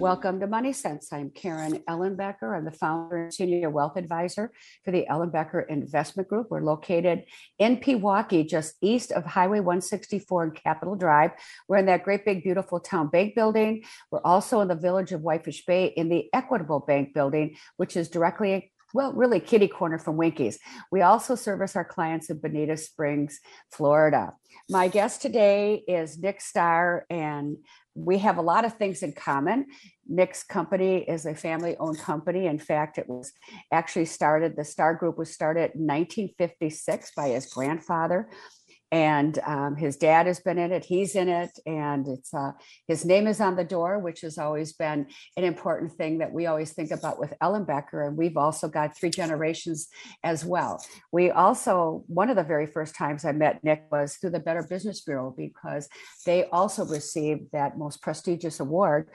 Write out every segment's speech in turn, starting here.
Welcome to Money Sense. I'm Karen Ellenbecker. I'm the founder and senior wealth advisor for the Ellenbecker Investment Group. We're located in Pewaukee, just east of Highway 164 and Capitol Drive. We're in that great big beautiful town bank building. We're also in the village of Whitefish Bay in the Equitable Bank building, which is directly well, really kitty corner from Winkies. We also service our clients in Bonita Springs, Florida. My guest today is Nick Starr, and we have a lot of things in common. Nick's company is a family owned company. In fact, it was actually started, the Starr Group was started in 1956 by his grandfather and um, his dad has been in it he's in it and it's uh, his name is on the door which has always been an important thing that we always think about with Ellenbecker and we've also got three generations as well. We also one of the very first times i met nick was through the better business bureau because they also received that most prestigious award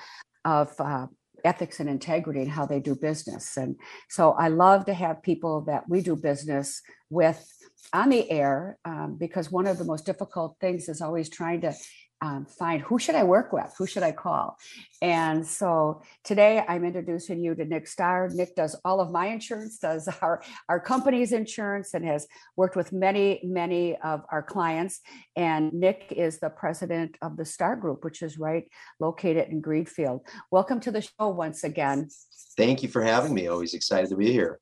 of uh, ethics and integrity and how they do business. And so i love to have people that we do business with on the air um, because one of the most difficult things is always trying to um, find who should I work with, who should I call, and so today I'm introducing you to Nick Starr. Nick does all of my insurance, does our our company's insurance, and has worked with many many of our clients. And Nick is the president of the Starr Group, which is right located in Greenfield. Welcome to the show once again. Thank you for having me. Always excited to be here.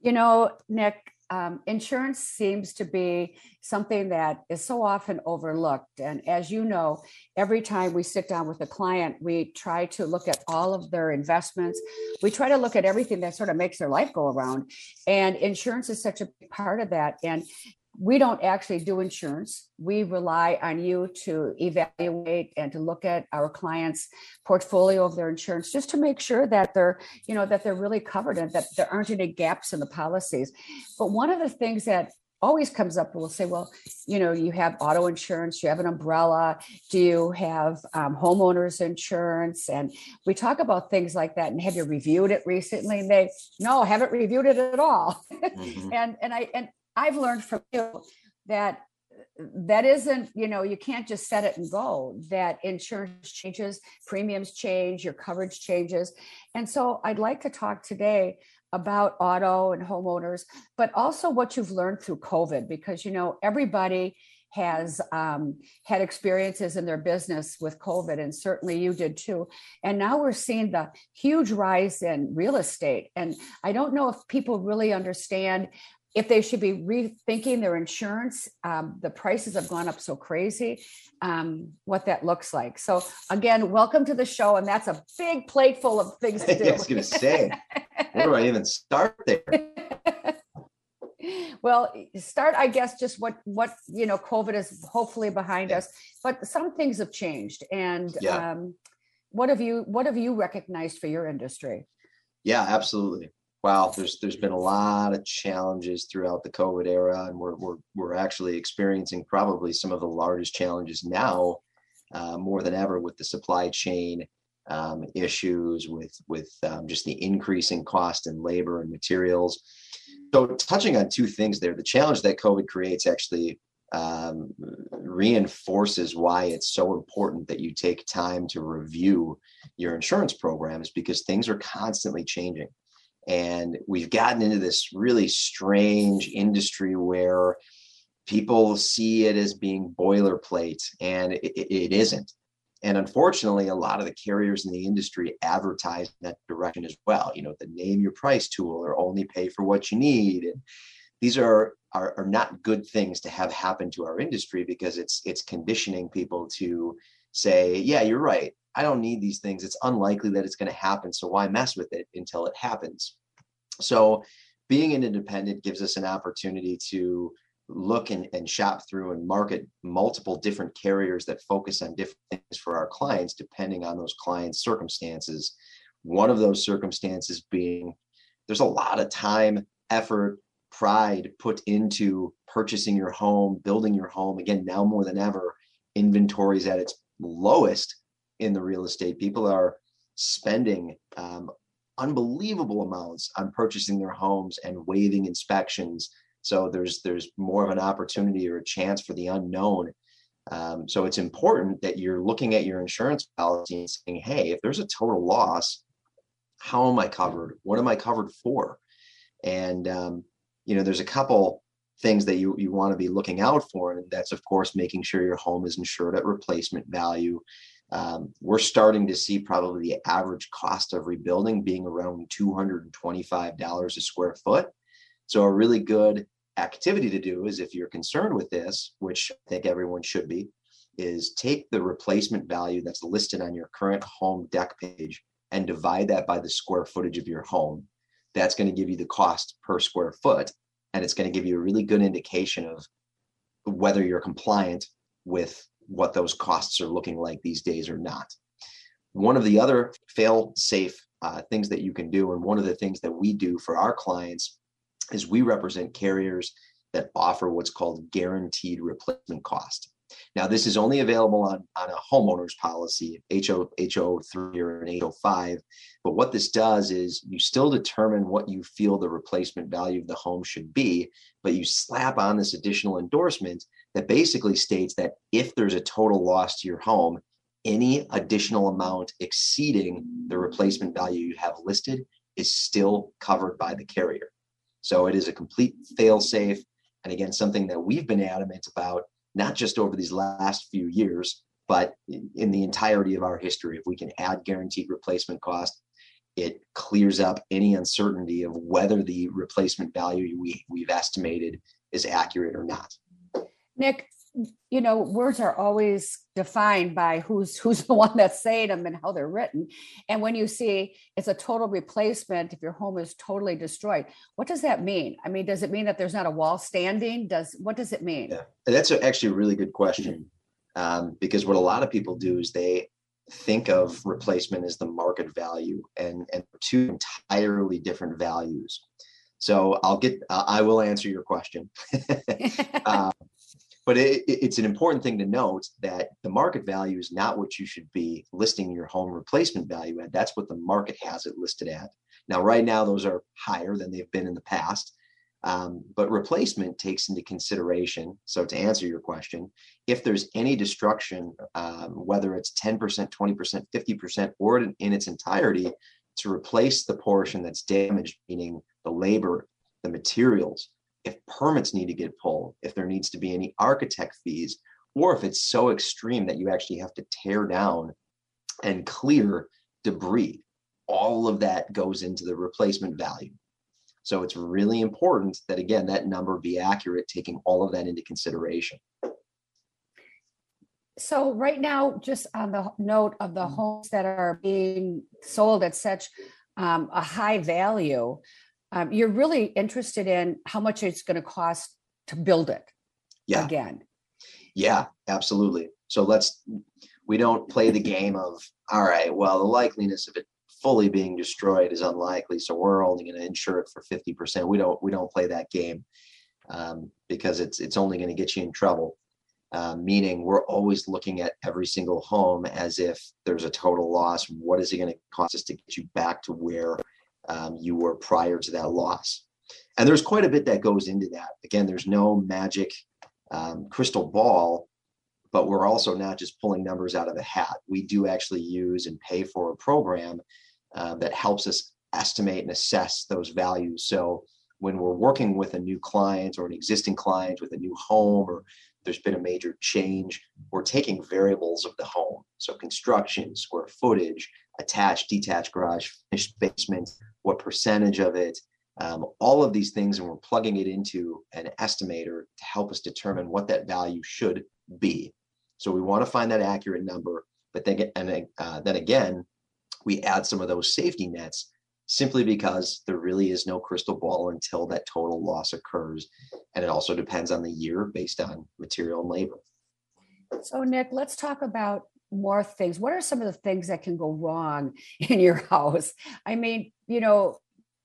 You know, Nick, um, insurance seems to be something that is so often overlooked. And as you know, every time we sit down with a client, we try to look at all of their investments. We try to look at everything that sort of makes their life go around. And insurance is such a part of that. And we don't actually do insurance. We rely on you to evaluate and to look at our clients' portfolio of their insurance just to make sure that they're, you know, that they're really covered and that there aren't any gaps in the policies. But one of the things that always comes up we'll say well you know you have auto insurance you have an umbrella do you have um, homeowners insurance and we talk about things like that and have you reviewed it recently and they no I haven't reviewed it at all mm-hmm. and and i and I've learned from you that that isn't you know you can't just set it and go that insurance changes premiums change your coverage changes and so i'd like to talk today about auto and homeowners but also what you've learned through covid because you know everybody has um, had experiences in their business with COVID, and certainly you did too. And now we're seeing the huge rise in real estate. And I don't know if people really understand if they should be rethinking their insurance. Um, the prices have gone up so crazy, um, what that looks like. So, again, welcome to the show. And that's a big plate full of things to do. I was going to say, where do I even start there? well start i guess just what what you know covid is hopefully behind yeah. us but some things have changed and yeah. um, what have you what have you recognized for your industry yeah absolutely wow, there's there's been a lot of challenges throughout the COVID era, and we're we're we're actually experiencing probably some of the largest challenges now, uh, more than ever, with the supply chain um, issues, with with um, just the increasing cost in labor and materials. So, touching on two things there, the challenge that COVID creates actually um, reinforces why it's so important that you take time to review your insurance programs because things are constantly changing. And we've gotten into this really strange industry where people see it as being boilerplate, and it, it isn't. And unfortunately, a lot of the carriers in the industry advertise in that direction as well. You know, the name your price tool or only pay for what you need. And these are, are, are not good things to have happen to our industry because it's it's conditioning people to say, yeah, you're right. I don't need these things. It's unlikely that it's going to happen. So why mess with it until it happens? So being an independent gives us an opportunity to look and, and shop through and market multiple different carriers that focus on different things for our clients, depending on those clients' circumstances. One of those circumstances being there's a lot of time, effort, pride put into purchasing your home, building your home. Again, now more than ever, inventory is at its lowest in the real estate. People are spending um, unbelievable amounts on purchasing their homes and waiving inspections. So there's there's more of an opportunity or a chance for the unknown. Um, so it's important that you're looking at your insurance policy and saying, hey, if there's a total loss, how am I covered? What am I covered for? And um, you know, there's a couple things that you, you want to be looking out for. And that's, of course, making sure your home is insured at replacement value. Um, we're starting to see probably the average cost of rebuilding being around $225 a square foot. So, a really good activity to do is if you're concerned with this, which I think everyone should be, is take the replacement value that's listed on your current home deck page and divide that by the square footage of your home. That's going to give you the cost per square foot and it's going to give you a really good indication of whether you're compliant with what those costs are looking like these days or not. One of the other fail safe uh, things that you can do, and one of the things that we do for our clients is we represent carriers that offer what's called guaranteed replacement cost. Now, this is only available on, on a homeowner's policy, HO, HO3 or an HO5. But what this does is you still determine what you feel the replacement value of the home should be, but you slap on this additional endorsement that basically states that if there's a total loss to your home, any additional amount exceeding the replacement value you have listed is still covered by the carrier. So it is a complete fail safe. And again, something that we've been adamant about not just over these last few years, but in the entirety of our history. If we can add guaranteed replacement cost, it clears up any uncertainty of whether the replacement value we, we've estimated is accurate or not. Nick, you know words are always defined by who's who's the one that's saying them and how they're written. And when you see it's a total replacement if your home is totally destroyed what does that mean? I mean does it mean that there's not a wall standing? Does what does it mean? Yeah that's actually a really good question um, because what a lot of people do is they think of replacement as the market value and and two entirely different values. So i'll get uh, i will answer your question. Uh, but it, it's an important thing to note that the market value is not what you should be listing your home replacement value at. That's what the market has it listed at. Now, right now, those are higher than they've been in the past. Um, but replacement takes into consideration. So, to answer your question, if there's any destruction, um, whether it's 10%, 20%, 50%, or in, in its entirety, to replace the portion that's damaged, meaning the labor, the materials, if permits need to get pulled, if there needs to be any architect fees, or if it's so extreme that you actually have to tear down and clear debris, all of that goes into the replacement value. So it's really important that, again, that number be accurate, taking all of that into consideration. So, right now, just on the note of the mm-hmm. homes that are being sold at such um, a high value, um, you're really interested in how much it's going to cost to build it yeah. again. Yeah, absolutely. So let's we don't play the game of all right, well, the likeliness of it fully being destroyed is unlikely, so we're only going to insure it for 50%. We don't we don't play that game um, because it's it's only going to get you in trouble. Uh, meaning we're always looking at every single home as if there's a total loss. What is it going to cost us to get you back to where um, you were prior to that loss. And there's quite a bit that goes into that. Again, there's no magic um, crystal ball, but we're also not just pulling numbers out of a hat. We do actually use and pay for a program uh, that helps us estimate and assess those values. So when we're working with a new client or an existing client with a new home or there's been a major change, we're taking variables of the home. So construction, square footage, attached, detached garage, finished basement, what percentage of it, um, all of these things, and we're plugging it into an estimator to help us determine what that value should be. So we want to find that accurate number, but then and uh, then again, we add some of those safety nets simply because there really is no crystal ball until that total loss occurs, and it also depends on the year based on material and labor. So Nick, let's talk about more things. What are some of the things that can go wrong in your house? I mean, you know,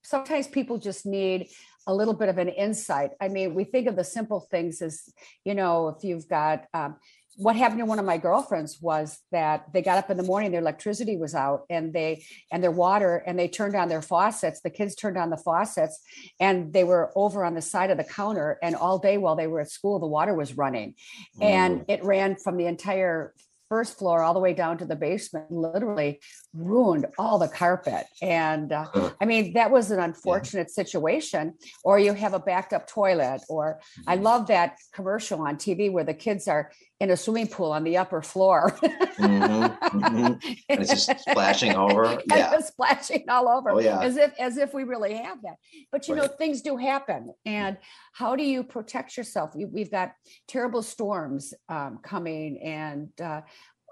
sometimes people just need a little bit of an insight. I mean, we think of the simple things as, you know, if you've got, um, what happened to one of my girlfriends was that they got up in the morning their electricity was out and they and their water and they turned on their faucets the kids turned on the faucets and they were over on the side of the counter and all day while they were at school the water was running mm. and it ran from the entire first floor all the way down to the basement literally ruined all the carpet and uh, i mean that was an unfortunate yeah. situation or you have a backed up toilet or mm-hmm. i love that commercial on tv where the kids are in a swimming pool on the upper floor mm-hmm, mm-hmm. and it's just splashing over yeah splashing all over oh, yeah. as if as if we really have that but you right. know things do happen and how do you protect yourself we've got terrible storms um, coming and uh,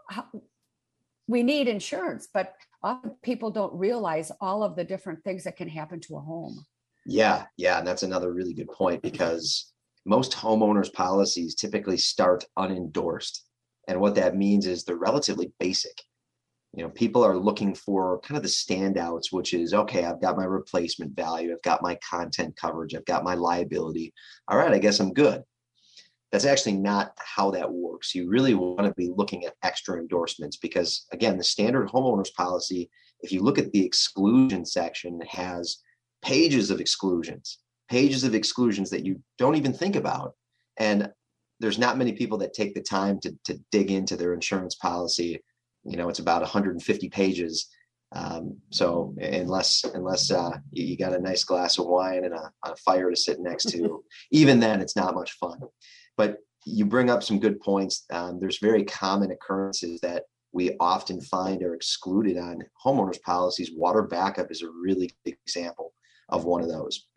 how, we need insurance but often people don't realize all of the different things that can happen to a home yeah yeah and that's another really good point because most homeowners policies typically start unendorsed. And what that means is they're relatively basic. You know, people are looking for kind of the standouts, which is okay, I've got my replacement value, I've got my content coverage, I've got my liability. All right, I guess I'm good. That's actually not how that works. You really want to be looking at extra endorsements because, again, the standard homeowners policy, if you look at the exclusion section, has pages of exclusions pages of exclusions that you don't even think about. And there's not many people that take the time to, to dig into their insurance policy. You know, it's about 150 pages. Um, so unless unless uh, you got a nice glass of wine and a, a fire to sit next to, even then it's not much fun. But you bring up some good points. Um, there's very common occurrences that we often find are excluded on homeowners policies. Water backup is a really big example of one of those.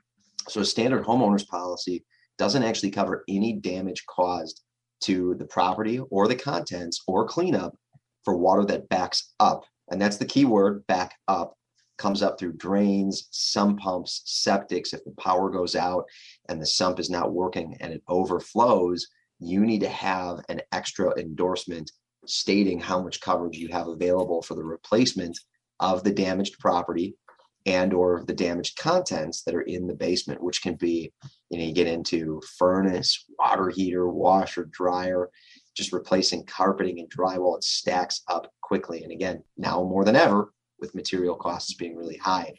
So a standard homeowner's policy doesn't actually cover any damage caused to the property or the contents or cleanup for water that backs up. And that's the key word back up comes up through drains, sump pumps, septics. If the power goes out and the sump is not working and it overflows, you need to have an extra endorsement stating how much coverage you have available for the replacement of the damaged property and or the damaged contents that are in the basement which can be you know you get into furnace water heater washer dryer just replacing carpeting and drywall it stacks up quickly and again now more than ever with material costs being really high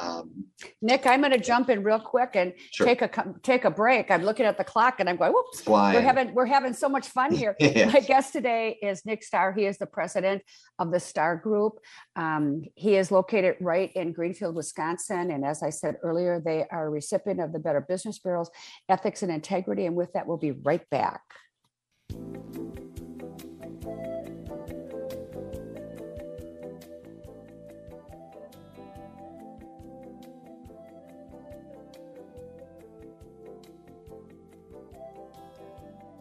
um, Nick, I'm going to jump in real quick and sure. take a take a break. I'm looking at the clock and I'm going, "Whoops!" Flying. We're having we're having so much fun here. My guest today is Nick Starr. He is the president of the Starr Group. Um, he is located right in Greenfield, Wisconsin, and as I said earlier, they are a recipient of the Better Business Bureau's Ethics and Integrity. And with that, we'll be right back.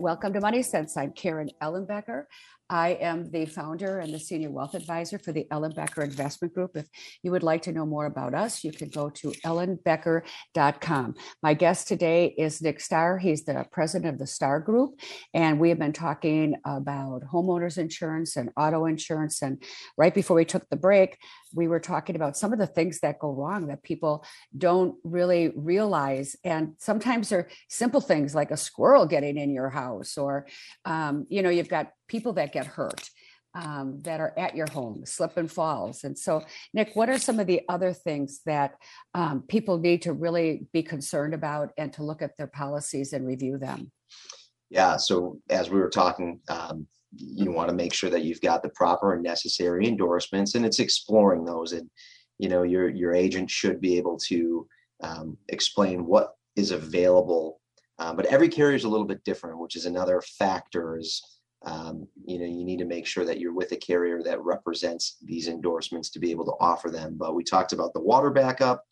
Welcome to Money Sense. I'm Karen Ellenbecker. I am the founder and the senior wealth advisor for the Ellenbecker Investment Group. If you would like to know more about us, you can go to ellenbecker.com. My guest today is Nick Starr. He's the president of the Starr Group, and we have been talking about homeowners insurance and auto insurance. And right before we took the break, we were talking about some of the things that go wrong that people don't really realize. And sometimes they're simple things like a squirrel getting in your house, or, um, you know, you've got people that get hurt um, that are at your home, slip and falls. And so, Nick, what are some of the other things that um, people need to really be concerned about and to look at their policies and review them? Yeah. So, as we were talking, um, you want to make sure that you've got the proper and necessary endorsements, and it's exploring those. And you know, your your agent should be able to um, explain what is available. Uh, but every carrier is a little bit different, which is another factor. Is um, you know you need to make sure that you're with a carrier that represents these endorsements to be able to offer them. But we talked about the water backup.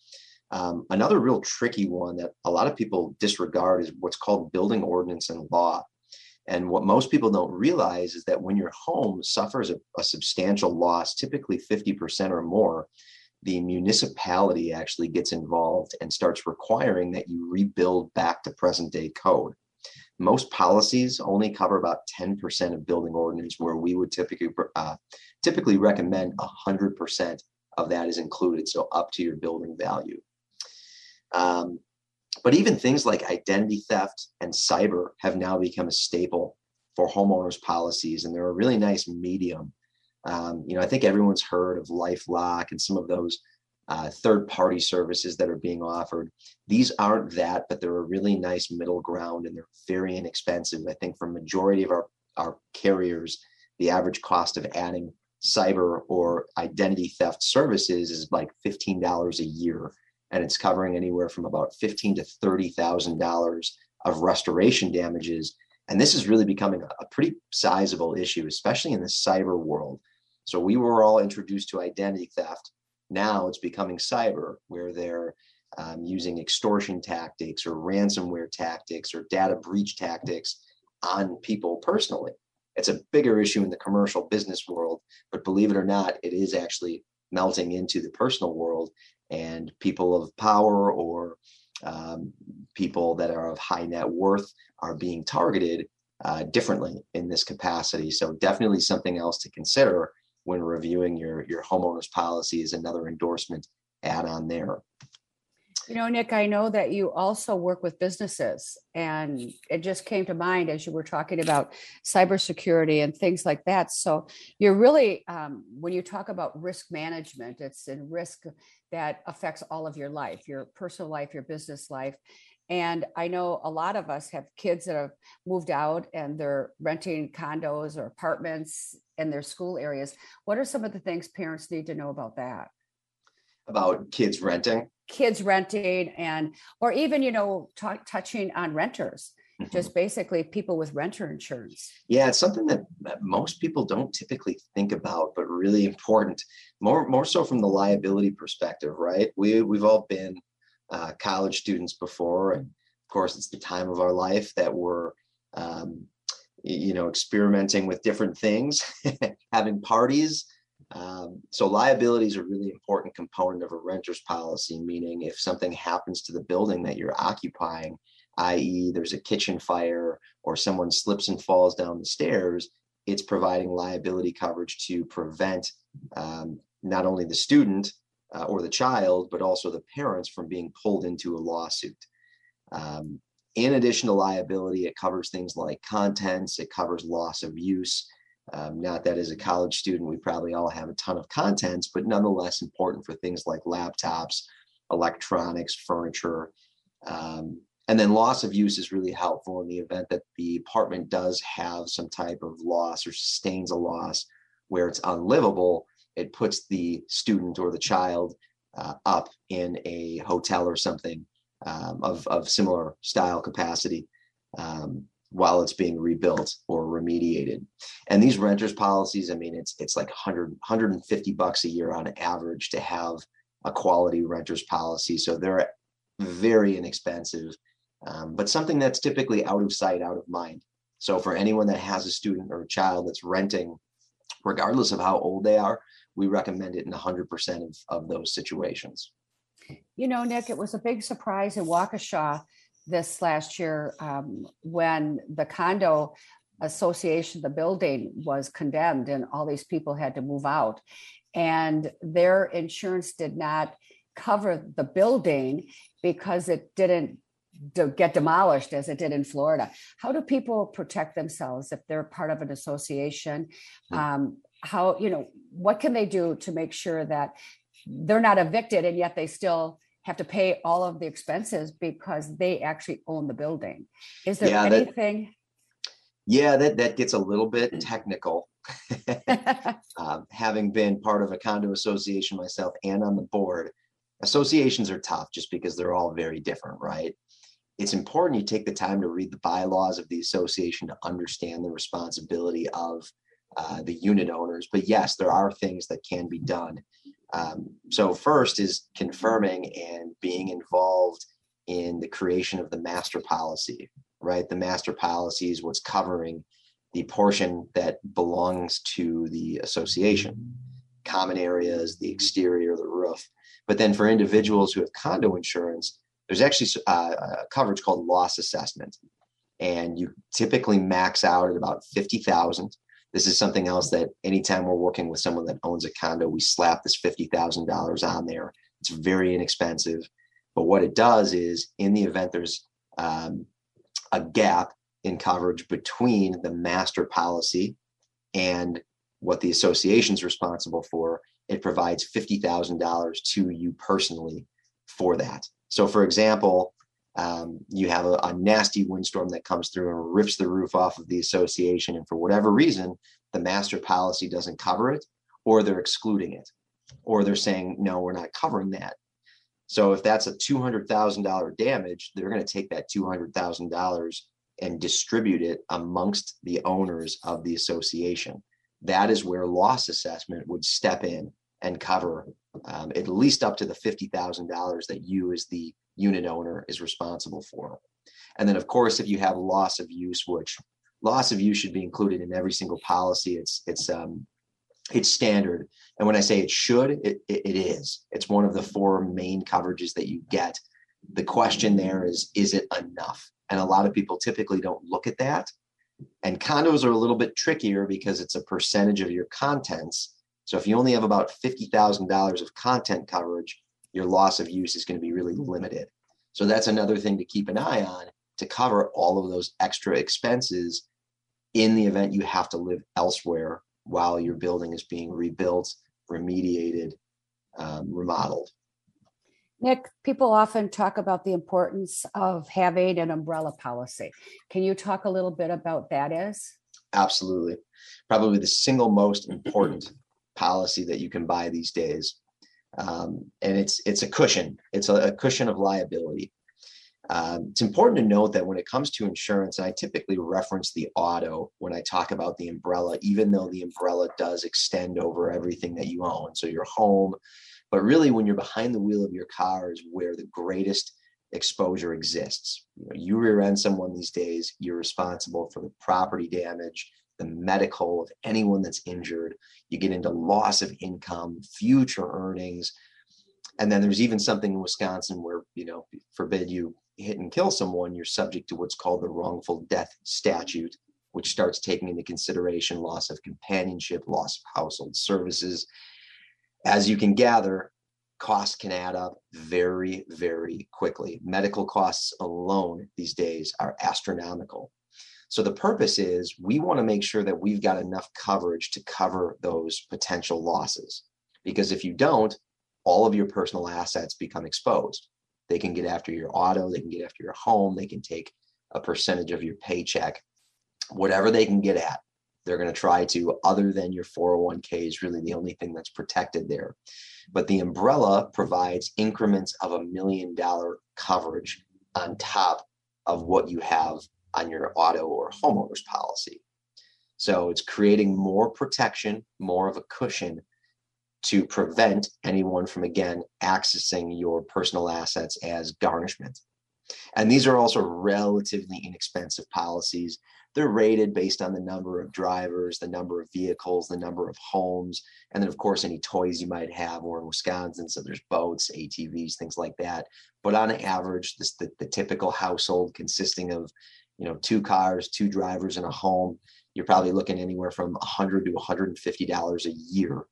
Um, another real tricky one that a lot of people disregard is what's called building ordinance and law. And what most people don't realize is that when your home suffers a, a substantial loss typically 50% or more the municipality actually gets involved and starts requiring that you rebuild back to present day code most policies only cover about 10% of building ordinance where we would typically uh, typically recommend 100% of that is included so up to your building value. Um, but even things like identity theft and cyber have now become a staple for homeowners policies and they're a really nice medium. Um, you know i think everyone's heard of lifelock and some of those uh, third party services that are being offered. These aren't that, but they're a really nice middle ground and they're very inexpensive. I think for majority of our, our carriers, the average cost of adding cyber or identity theft services is like $15 a year. And it's covering anywhere from about fifteen to thirty thousand dollars of restoration damages. And this is really becoming a pretty sizable issue, especially in the cyber world. So we were all introduced to identity theft now it's becoming cyber, where they're um, using extortion tactics or ransomware tactics or data breach tactics on people personally. It's a bigger issue in the commercial business world, but believe it or not, it is actually melting into the personal world, and people of power or um, people that are of high net worth are being targeted uh, differently in this capacity. So, definitely something else to consider when reviewing your your homeowners policy is another endorsement add on there. You know, Nick, I know that you also work with businesses, and it just came to mind as you were talking about cybersecurity and things like that. So, you're really, um, when you talk about risk management, it's in risk that affects all of your life your personal life, your business life. And I know a lot of us have kids that have moved out and they're renting condos or apartments in their school areas. What are some of the things parents need to know about that? About kids renting? Kids renting and, or even, you know, t- touching on renters. Mm-hmm. Just basically people with renter insurance. Yeah, it's something that, that most people don't typically think about, but really important. More, more so from the liability perspective, right? We we've all been uh, college students before, and of course, it's the time of our life that we're, um, you know, experimenting with different things, having parties. Um, so liability is a really important component of a renter's policy, meaning if something happens to the building that you're occupying, i.e., there's a kitchen fire or someone slips and falls down the stairs, it's providing liability coverage to prevent um, not only the student uh, or the child, but also the parents from being pulled into a lawsuit. Um, in addition to liability, it covers things like contents, it covers loss of use. Um, not that as a college student, we probably all have a ton of contents, but nonetheless important for things like laptops, electronics, furniture. Um, and then loss of use is really helpful in the event that the apartment does have some type of loss or sustains a loss where it's unlivable it puts the student or the child uh, up in a hotel or something um, of, of similar style capacity um, while it's being rebuilt or remediated. And these renters policies, I mean, it's it's like 100, 150 bucks a year on average to have a quality renters policy. So they're very inexpensive, um, but something that's typically out of sight, out of mind. So for anyone that has a student or a child that's renting, regardless of how old they are, we recommend it in 100% of, of those situations. You know, Nick, it was a big surprise in Waukesha this last year um, when the condo association, the building was condemned and all these people had to move out. And their insurance did not cover the building because it didn't get demolished as it did in Florida. How do people protect themselves if they're part of an association? Hmm. Um, how you know what can they do to make sure that they're not evicted and yet they still have to pay all of the expenses because they actually own the building? Is there yeah, anything? That, yeah that that gets a little bit technical. Um, having been part of a condo association myself and on the board associations are tough just because they're all very different right? It's important you take the time to read the bylaws of the association to understand the responsibility of uh, the unit owners. But yes, there are things that can be done. Um, so, first is confirming and being involved in the creation of the master policy, right? The master policy is what's covering the portion that belongs to the association, common areas, the exterior, the roof. But then for individuals who have condo insurance, there's actually uh, a coverage called loss assessment. and you typically max out at about 50,000. This is something else that anytime we're working with someone that owns a condo, we slap this $50,000 on there. It's very inexpensive. But what it does is, in the event there's um, a gap in coverage between the master policy and what the association is responsible for, it provides $50,000 to you personally for that. So, for example, um, you have a, a, nasty windstorm that comes through and rips the roof off of the association, and for whatever reason, the master policy doesn't cover it, or they're excluding it, or they're saying, no, we're not covering that. So, if that's a $200,000 damage, they're going to take that $200,000 and distribute it amongst the owners of the association. That is where loss assessment would step in and cover um, at least up to the $50,000 that you as the unit owner is responsible for. And then of course, if you have loss of use, which loss of use should be included in every single policy, it's, it's, um, it's standard. And when I say it should, it, it, it is. It's one of the four main coverages that you get. The question there is, is it enough? And a lot of people typically don't look at that. And condos are a little bit trickier because it's a percentage of your contents. So if you only have about $50,000 of content coverage, your loss of use is going to be really limited. So that's another thing to keep an eye on to cover all of those extra expenses in the event you have to live elsewhere while your building is being rebuilt, remediated, um, remodeled. Nick, people often talk about the importance of having an umbrella policy. Can you talk a little bit about that is? Absolutely. Probably the single most important policy that you can buy these days. Um, and it's it's a cushion. It's a, a cushion of liability. Um, it's important to note that when it comes to insurance, and I typically reference the auto when I talk about the umbrella, even though the umbrella does extend over everything that you own. So your home, but really, when you're behind the wheel of your car is where the greatest exposure exists. You, know, you rear end someone these days, you're responsible for the property damage, the medical of anyone that's injured. You get into loss of income, future earnings. And then there's even something in Wisconsin where, you know, forbid you hit and kill someone, you're subject to what's called the wrongful death statute, which starts taking into consideration loss of companionship, loss of household services, as you can gather, costs can add up very, very quickly. Medical costs alone these days are astronomical. So the purpose is we want to make sure that we've got enough coverage to cover those potential losses. Because if you don't, all of your personal assets become exposed. They can get after your auto, they can get after your home, they can take a percentage of your paycheck, whatever they can get at they're going to try to, other than your 401k, is really the only thing that's protected there. But the umbrella provides increments of a million dollar coverage on top of what you have on your auto or homeowner's policy. So it's creating more protection, more of a cushion to prevent anyone from, again, accessing your personal assets as garnishment. And these are also relatively inexpensive policies they're rated based on the number of drivers, the number of vehicles, the number of homes, and then of course any toys you might have. Or in Wisconsin, so there's boats, ATVs, things like that. But on average, this the, the typical household consisting of you know two cars, two drivers, and a home, you're probably looking anywhere from 100 to 150 dollars a year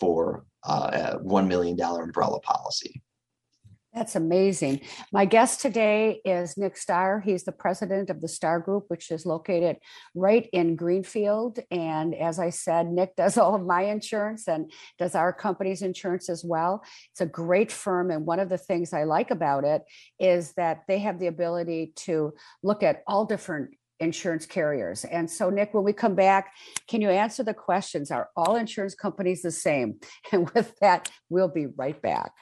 for uh, a one million dollar umbrella policy. That's amazing. My guest today is Nick Starr. He's the president of the Starr Group, which is located right in Greenfield. And as I said, Nick does all of my insurance and does our company's insurance as well. It's a great firm. And one of the things I like about it is that they have the ability to look at all different insurance carriers. And so, Nick, when we come back, can you answer the questions? Are all insurance companies the same? And with that, we'll be right back.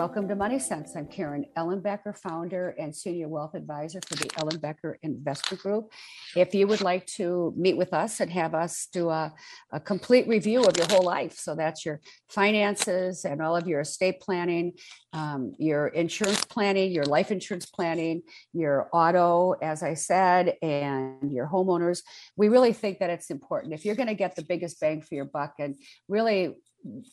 Welcome to Money Sense. I'm Karen Ellenbecker, founder and senior wealth advisor for the Ellenbecker Investor Group. If you would like to meet with us and have us do a, a complete review of your whole life, so that's your finances and all of your estate planning, um, your insurance planning, your life insurance planning, your auto, as I said, and your homeowners, we really think that it's important. If you're going to get the biggest bang for your buck and really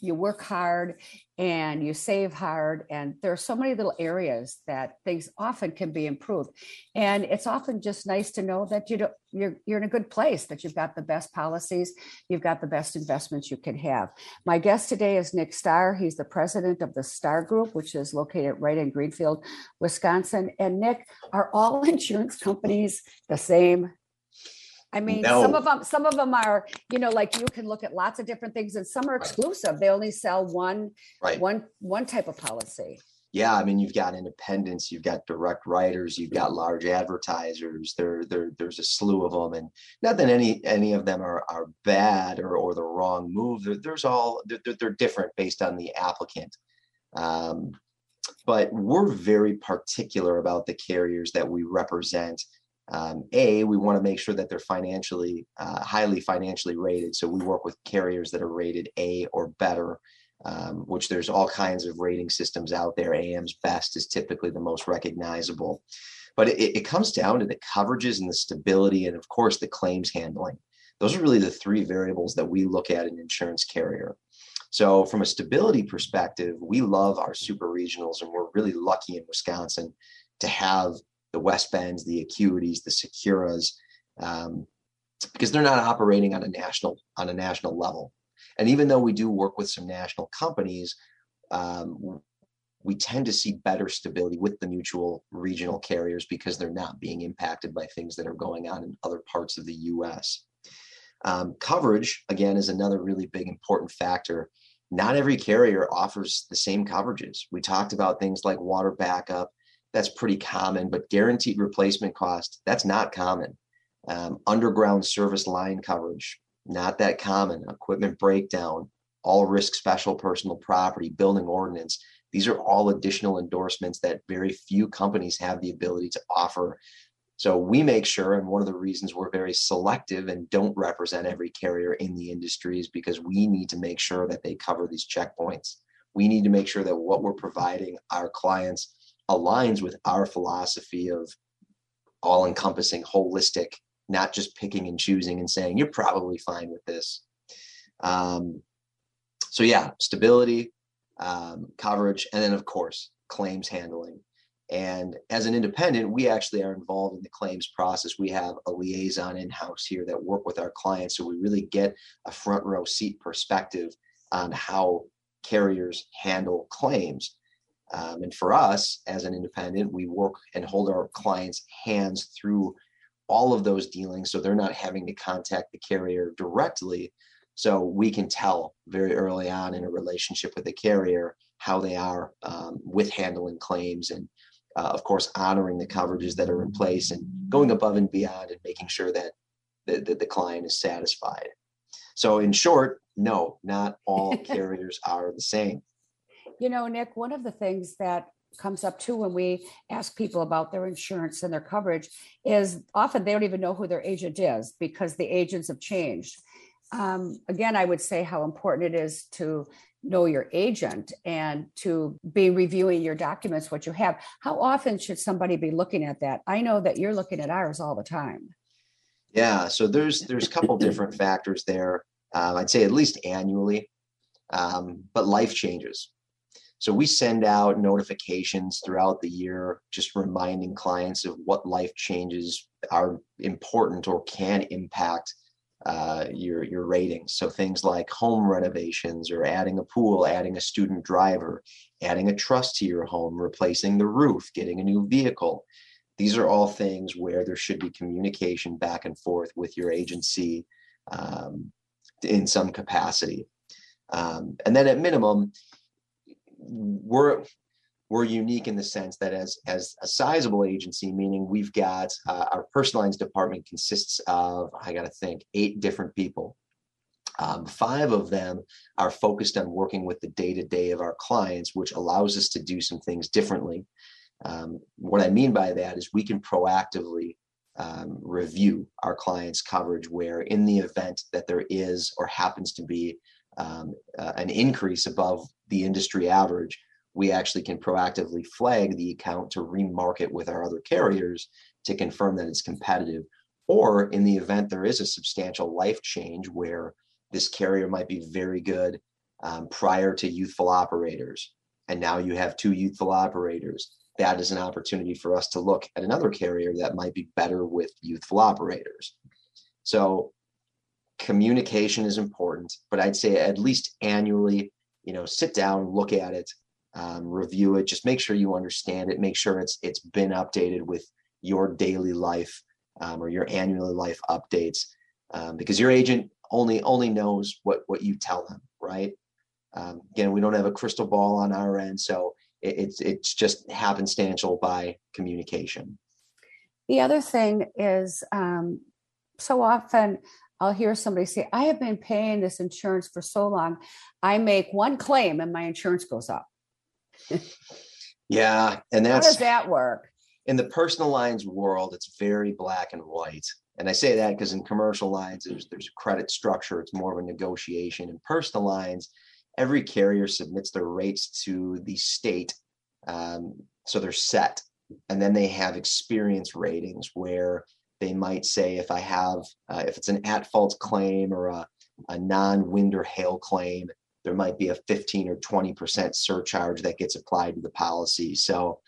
you work hard and you save hard and there are so many little areas that things often can be improved. And it's often just nice to know that you you're you're in a good place that you've got the best policies you've got the best investments you can have. My guest today is nick starr. He's the president of the starr group which is located right in greenfield wisconsin. And nick are all insurance companies the same I mean, No. some of them, some of them are, you know, like you can look at lots of different things and some are exclusive. They only sell one, Right. one, one type of policy. Yeah, I mean, you've got independents, you've got direct writers, you've got large advertisers. There, there, there's a slew of them, and not that any any of them are are bad or or the wrong move. There, there's all they're, they're- they're different based on the applicant. Um, but we're very particular about the carriers that we represent. Um, a, we want to make sure that they're financially uh, highly financially rated. So we work with carriers that are rated A or better um, which there's all kinds of rating systems out there. AM's best is typically the most recognizable. But it, it comes down to the coverages and the stability, and of course, the claims handling. Those are really the three variables that we look at an insurance carrier. So, from a stability perspective, we love our super regionals, and we're really lucky in Wisconsin to have the West Bends, the Acuities, the Securas, um, because they're not operating on a national on a national level. And even though we do work with some national companies, um, we tend to see better stability with the mutual regional carriers because they're not being impacted by things that are going on in other parts of the US. Um, coverage, again, is another really big important factor. Not every carrier offers the same coverages. We talked about things like water backup. That's pretty common, but guaranteed replacement cost, that's not common. Um, underground service line coverage, not that common. Equipment breakdown, all risk special personal property, building ordinance. These are all additional endorsements that very few companies have the ability to offer. So we make sure, and one of the reasons we're very selective and don't represent every carrier in the industry is because we need to make sure that they cover these checkpoints. We need to make sure that what we're providing our clients aligns with our philosophy of all encompassing, holistic, not just picking and choosing and saying, you're probably fine with this. Um, so, yeah, stability, um, coverage, and then, of course, claims handling. And as an independent, we actually are involved in the claims process. We have a liaison in house here that work with our clients. So we really get a front row seat perspective on how carriers handle claims. Um, and for us as an independent, we work and hold our clients' hands through all of those dealings so they're not having to contact the carrier directly. So we can tell very early on in a relationship with the carrier how they are um, with handling claims and, uh, of course, honoring the coverages that are in place and going above and beyond and making sure that the, the, the client is satisfied. So, in short, no, not all carriers are the same. You know, Nick, one of the things that comes up too when we ask people about their insurance and their coverage is often they don't even know who their agent is because the agents have changed. Um, again, I would say how important it is to know your agent and to be reviewing your documents, what you have. How often should somebody be looking at that? I know that you're looking at ours all the time. Yeah, so there's there's a couple different factors there. Um, I'd say at least annually, um, but life changes. So we send out notifications throughout the year, just reminding clients of what life changes are important or can impact uh, your your ratings. So things like home renovations or adding a pool, adding a student driver, adding a trust to your home, replacing the roof, getting a new vehicle. These are all things where there should be communication back and forth with your agency um, in some capacity. Um, and then at minimum, we're we're unique in the sense that as as a sizable agency, meaning we've got uh, our personal lines department consists of I got to think eight different people. Um, five of them are focused on working with the day to day of our clients, which allows us to do some things differently. Um, what I mean by that is we can proactively um, review our clients' coverage, where in the event that there is or happens to be um, uh, an increase above the industry average, we actually can proactively flag the account to remarket with our other carriers to confirm that it's competitive. Or in the event there is a substantial life change where this carrier might be very good um, prior to youthful operators. And now you have two youthful operators. That is an opportunity for us to look at another carrier that might be better with youthful operators. So communication is important, but I'd say at least annually, you know, sit down, look at it, um, review it, just make sure you understand it, make sure it's it's been updated with your daily life um, or your annual life updates, um, because your agent only only knows what what you tell them, right? Um, again, we don't have a crystal ball on our end, so it, it's it's just happenstantial by communication. The other thing is, um, so often I'll hear somebody say, I have been paying this insurance for so long. I make one claim and my insurance goes up. yeah. And that's how does that work? In the personal lines world, it's very black and white. And I say that because in commercial lines, there's there's a credit structure, it's more of a negotiation. In personal lines, every carrier submits their rates to the state. Um, so they're set. And then they have experience ratings where they might say if I have, uh, if it's an at fault claim or a, a non wind or hail claim, there might be a 15 or 20% surcharge that gets applied to the policy. So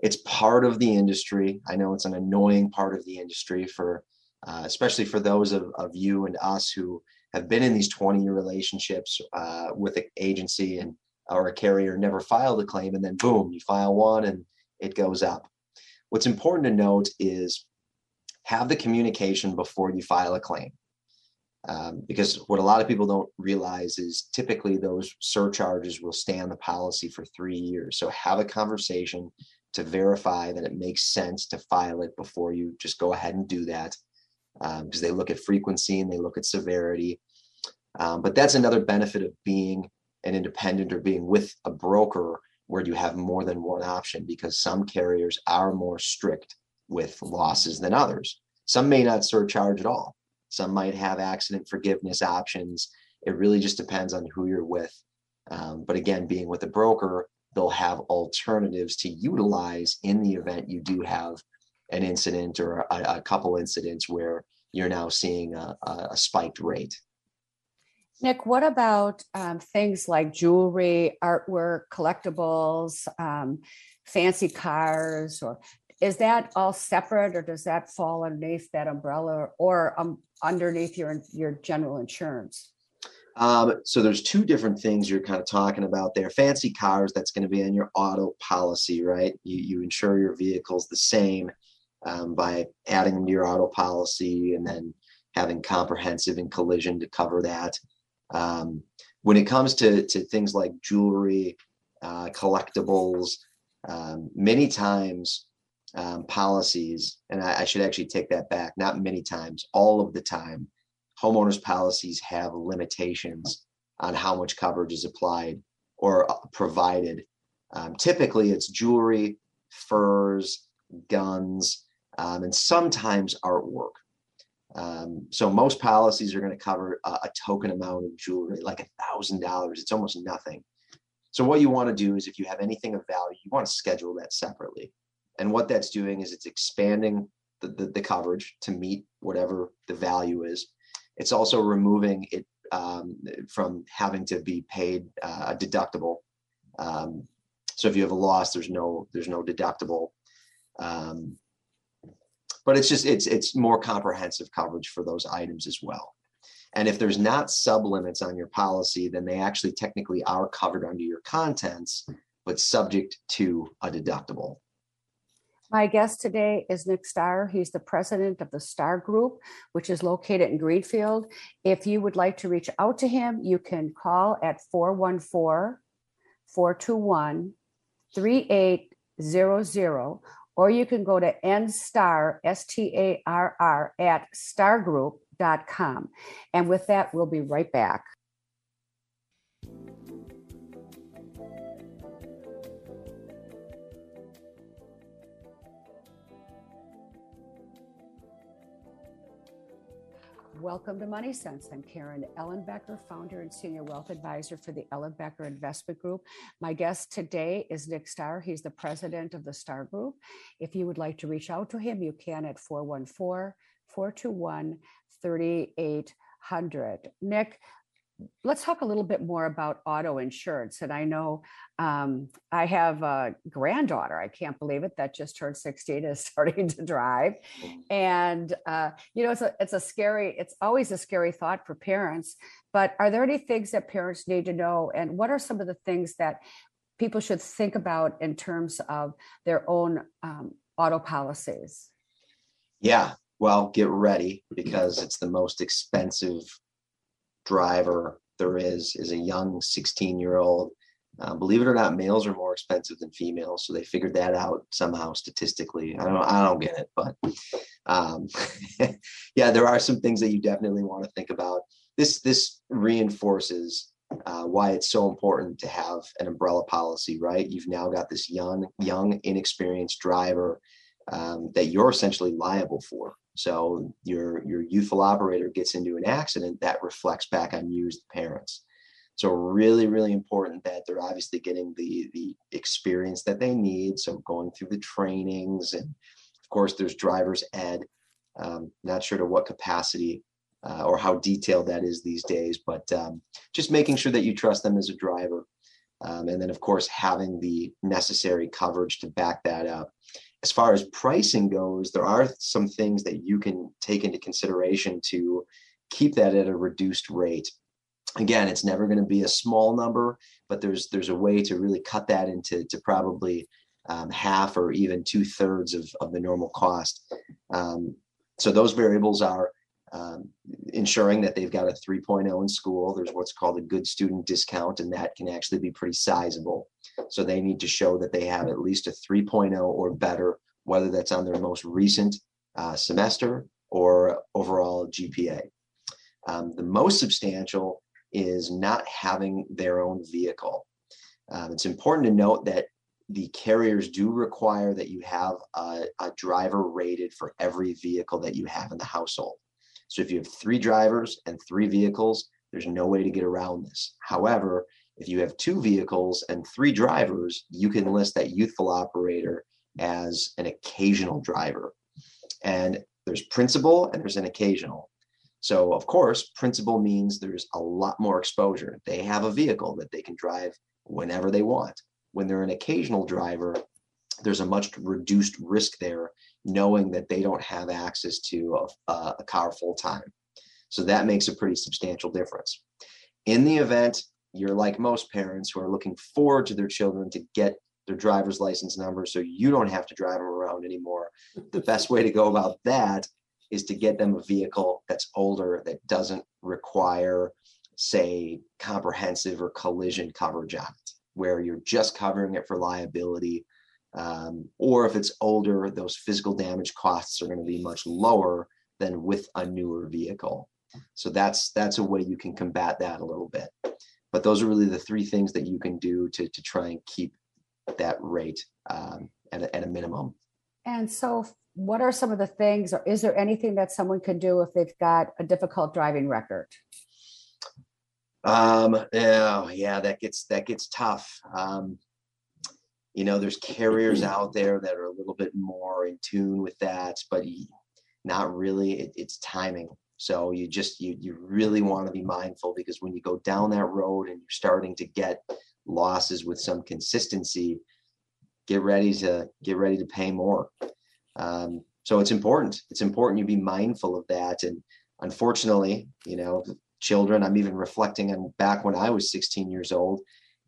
it's part of the industry. I know it's an annoying part of the industry for, uh, especially for those of, of you and us who have been in these 20 year relationships uh, with an agency and or a carrier never filed a claim and then boom you file one and it goes up what's important to note is have the communication before you file a claim. Um, because what a lot of people don't realize is typically those surcharges will stay on the policy for three years. So have a conversation to verify that it makes sense to file it before you just go ahead and do that. Because um, they look at frequency and they look at severity. Um, but that's another benefit of being an independent or being with a broker where you have more than one option because some carriers are more strict with losses than others. Some may not surcharge at all. Some might have accident forgiveness options. It really just depends on who you're with. Um, but again, being with a broker, they'll have alternatives to utilize in the event you do have an incident or a, a couple incidents where you're now seeing a, a spiked rate. Nick, what about um, things like jewelry, artwork, collectibles, um, fancy cars, or is that all separate or does that fall underneath that umbrella or um, underneath your your general insurance? Um, so there's two different things you're kind of talking about there. Fancy cars that's going to be in your auto policy right? You, you insure your vehicles the same um, by adding them to your auto policy and then having comprehensive and collision to cover that. Um, when it comes to, to things like jewelry uh, collectibles um, many times um, policies, and I, I should actually take that back, not many times, all of the time, homeowners policies have limitations on how much coverage is applied or uh, provided. Um, typically, it's jewelry, furs, guns, um, and sometimes artwork. Um, so most policies are going to cover a, a, token amount of jewelry, like a thousand dollars. It's almost nothing. So what you want to do is, if you have anything of value, you want to schedule that separately. And what that's doing is it's expanding the, the, the coverage to meet whatever the value is. It's also removing it um, from having to be paid uh, a deductible. Um, so if you have a loss, there's no there's no deductible. Um, but it's just it's it's more comprehensive coverage for those items as well. And if there's not sublimits on your policy, then they actually technically are covered under your contents, but subject to a deductible. My guest today is Nick Starr. He's the president of the Starr Group, which is located in Greenfield. If you would like to reach out to him, you can call at 414 421 3800, or you can go to nstarr, S T A R R, at starrgroup.com. And with that, we'll be right back. Welcome to Money Sense. I'm Karen Ellenbecker, founder and senior wealth advisor for the Ellenbecker Investment Group. My guest today is Nick Starr. He's the president of the Starr Group. If you would like to reach out to him, you can at 414 421 3800. Nick, let's talk a little bit more about auto insurance. And I know um, I have a granddaughter. I can't believe it that just turned 16 is starting to drive. Mm. And uh, you know, it's a it's a scary, it's always a scary thought for parents. But are there any things that parents need to know? And what are some of the things that people should think about in terms of their own um, auto policies? Yeah, well, get ready because it's the most expensive driver there is is a young 16 year old uh, believe it or not males are more expensive than females so they figured that out somehow statistically. I don't i don't get it but um, yeah there are some things that you definitely want to think about. This this reinforces uh, why it's so important to have an umbrella policy right? You've now got this young young inexperienced driver um, that you're essentially liable for so your your youthful operator gets into an accident that reflects back on you as the parents. So really, really important that they're obviously getting the the experience that they need. So going through the trainings, and of course, there's driver's ed. Um, not sure to what capacity uh, or how detailed that is these days, but um, just making sure that you trust them as a driver, um, and then of course having the necessary coverage to back that up as far as pricing goes, there are some things that you can take into consideration to keep that at a reduced rate. Again, it's never going to be a small number, but there's there's a way to really cut that into to probably um, half or even two thirds of, of the normal cost. Um, so those variables are um, ensuring that they've got a 3.0 in school. There's what's called a good student discount, and that can actually be pretty sizable. So they need to show that they have at least a 3.0 or better, whether that's on their most recent uh, semester or overall GPA. Um, the most substantial is not having their own vehicle. Um, it's important to note that the carriers do require that you have a, a driver rated for every vehicle that you have in the household. So if you have three drivers and three vehicles, there's no way to get around this. However, if you have two vehicles and three drivers, you can list that youthful operator as an occasional driver. And there's principal and there's an occasional. So, of course, principal means there's a lot more exposure. They have a vehicle that they can drive whenever they want. When they're an occasional driver, there's a much reduced risk there knowing that they don't have access to a, a car full time. So that makes a pretty substantial difference. In the event you're like most parents who are looking forward to their children to get their driver's license number so you don't have to drive them around anymore, the best way to go about that is to get them a vehicle that's older that doesn't require, say, comprehensive or collision coverage on it, where you're just covering it for liability um, or if it's older, those physical damage costs are going to be much lower than with a newer vehicle. So that's that's a way you can combat that a little bit. But those are really the three things that you can do to to try and keep that rate um, at, a, at a minimum. And so, what are some of the things, or is there anything that someone can do if they've got a difficult driving record? Um, yeah, yeah, that gets that gets tough. Um, you know there's carriers out there that are a little bit more in tune with that but not really it, it's timing. So you just you you really want to be mindful because when you go down that road and you're starting to get losses with some consistency get ready to get ready to pay more. Um, so it's important. It's important you be mindful of that. And unfortunately you know children i'm even reflecting on back when i was 16 years old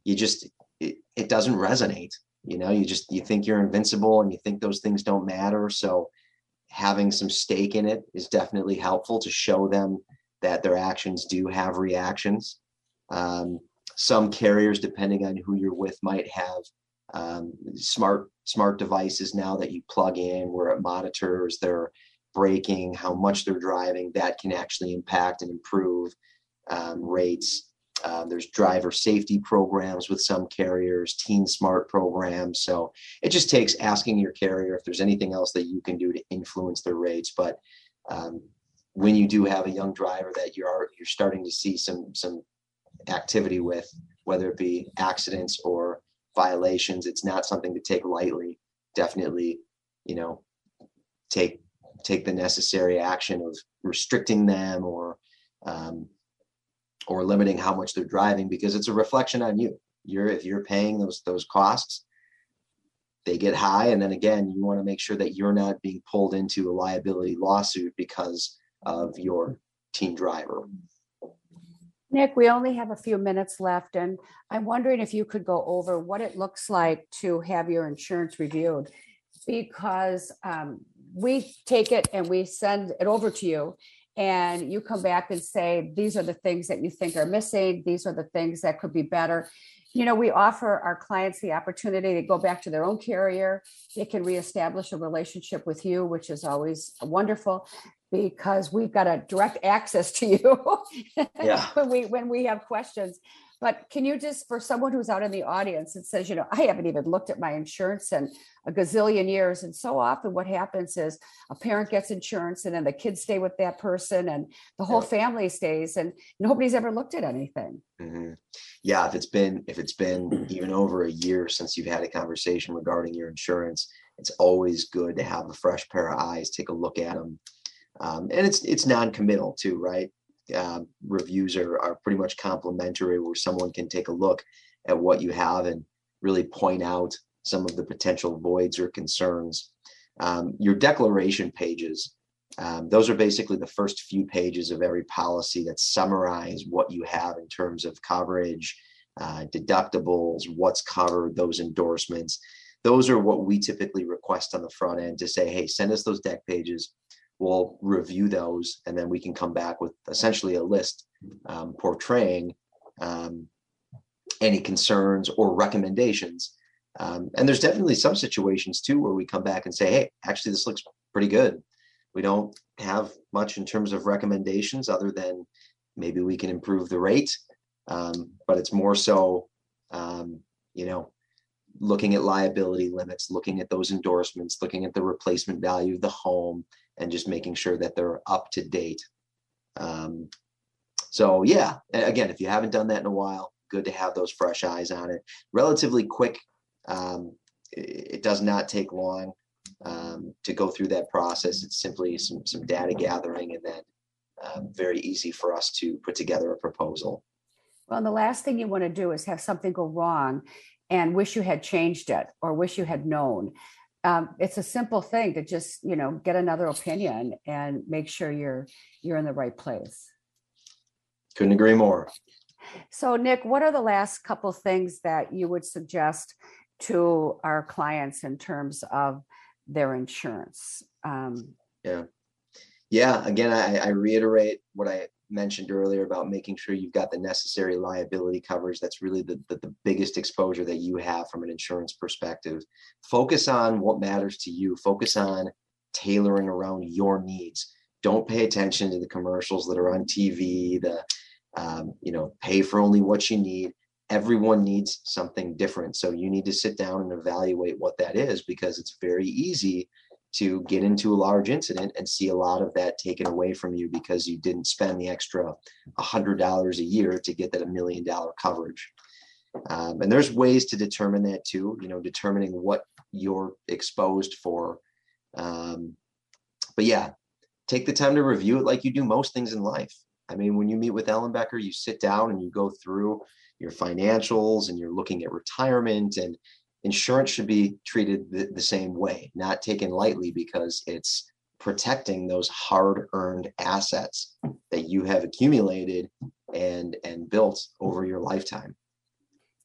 you just it, it doesn't resonate you know you just you think you're invincible and you think those things don't matter. So having some stake in it is definitely helpful to show them that their actions do have reactions. Um, some carriers depending on who you're with might have um, smart smart devices now that you plug in where it monitors their braking how much they're driving that can actually impact and improve um, rates um, there's driver safety programs with some carriers, Teen Smart programs. So it just takes asking your carrier if there's anything else that you can do to influence their rates. But um, when you do have a young driver that you're you're starting to see some some activity with, whether it be accidents or violations, it's not something to take lightly. Definitely, you know, take take the necessary action of restricting them or um, or limiting how much they're driving because it's a reflection on you. You're if you're paying those those costs, they get high, and then again, you want to make sure that you're not being pulled into a liability lawsuit because of your team driver. Nick, we only have a few minutes left, and I'm wondering if you could go over what it looks like to have your insurance reviewed. Because um, we take it and we send it over to you, and you come back and say, these are the things that you think are missing, these are the things that could be better. You know, we offer our clients the opportunity to go back to their own carrier. They can reestablish a relationship with you, which is always wonderful because we've got a direct access to you Yeah. when we when we have questions. But can you just, for someone who's out in the audience and says, you know, I haven't even looked at my insurance in a gazillion years. And so often what happens is a parent gets insurance and then the kids stay with that person and the whole Yeah. family stays and nobody's ever looked at anything. Mhm. Yeah, if it's been if it's been even over a year since you've had a conversation regarding your insurance, it's always good to have a fresh pair of eyes, take a look at them, um, and it's it's non-committal too, right? Um, reviews are are pretty much complimentary, where someone can take a look at what you have and really point out some of the potential voids or concerns. Um, your declaration pages um, those are basically the first few pages of every policy that summarize what you have in terms of coverage, uh, deductibles, what's covered, those endorsements. Those are what we typically request on the front end to say, hey, send us those dec pages. We'll review those, and then we can come back with essentially a list um, portraying um, any concerns or recommendations. Um, and there's definitely some situations too where we come back and say, hey, actually, this looks pretty good we don't have much in terms of recommendations other than maybe we can improve the rate um, but it's more so um, you know looking at liability limits looking at those endorsements looking at the replacement value of the home and just making sure that they're up to date um, so yeah again if you haven't done that in a while good to have those fresh eyes on it relatively quick um, it, does not take long um, to go through that process. It's simply some, some data gathering and then um, very easy for us to put together a proposal. Well, the last thing you want to do is have something go wrong and wish you had changed it or wish you had known. Um, it's a simple thing to just, you know, get another opinion and make sure you're you're in the right place. Couldn't agree more. So, Nick, what are the last couple things that you would suggest to our clients in terms of their insurance? Um, Yeah, yeah again, I, I reiterate what I mentioned earlier about making sure you've got the necessary liability coverage. That's really the, the, the biggest exposure that you have from an insurance perspective. Focus on what matters to you, focus on tailoring around your needs. Don't pay attention to the commercials that are on TV, the um, you know, pay for only what you need. Everyone needs something different. So you need to sit down and evaluate what that is because it's very easy to get into a large incident and see a lot of that taken away from you because you didn't spend the extra $100 a year to get that a million dollar coverage. Um, and there's ways to determine that too, you know, determining what you're exposed for. Um, but yeah, take the time to review it like you do most things in life. I mean, when you meet with Ellenbecker, you sit down and you go through your financials and you're looking at retirement and insurance should be treated the, the same way, not taken lightly because it's protecting those hard earned assets that you have accumulated and and built over your lifetime.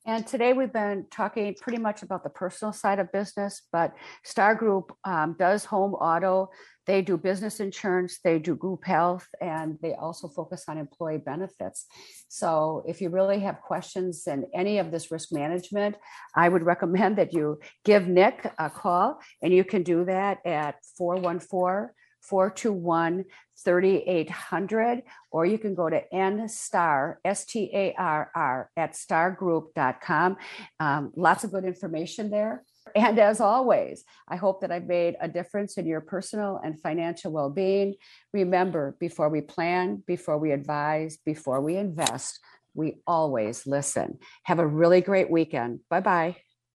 And today we've been talking pretty much about the personal side of business, but Starr Group um, does home auto. They do business insurance, they do group health, and they also focus on employee benefits. So if you really have questions in any of this risk management, I would recommend that you give Nick a call, and you can do that at 414 421 3800 or you can go to nstarr s-t-a-r-r at starrgroup.com um, lots of good information there and as always i hope that i've made a difference in your personal and financial well-being. Remember before we plan before we advise before we invest we always listen. Have a really great weekend. Bye bye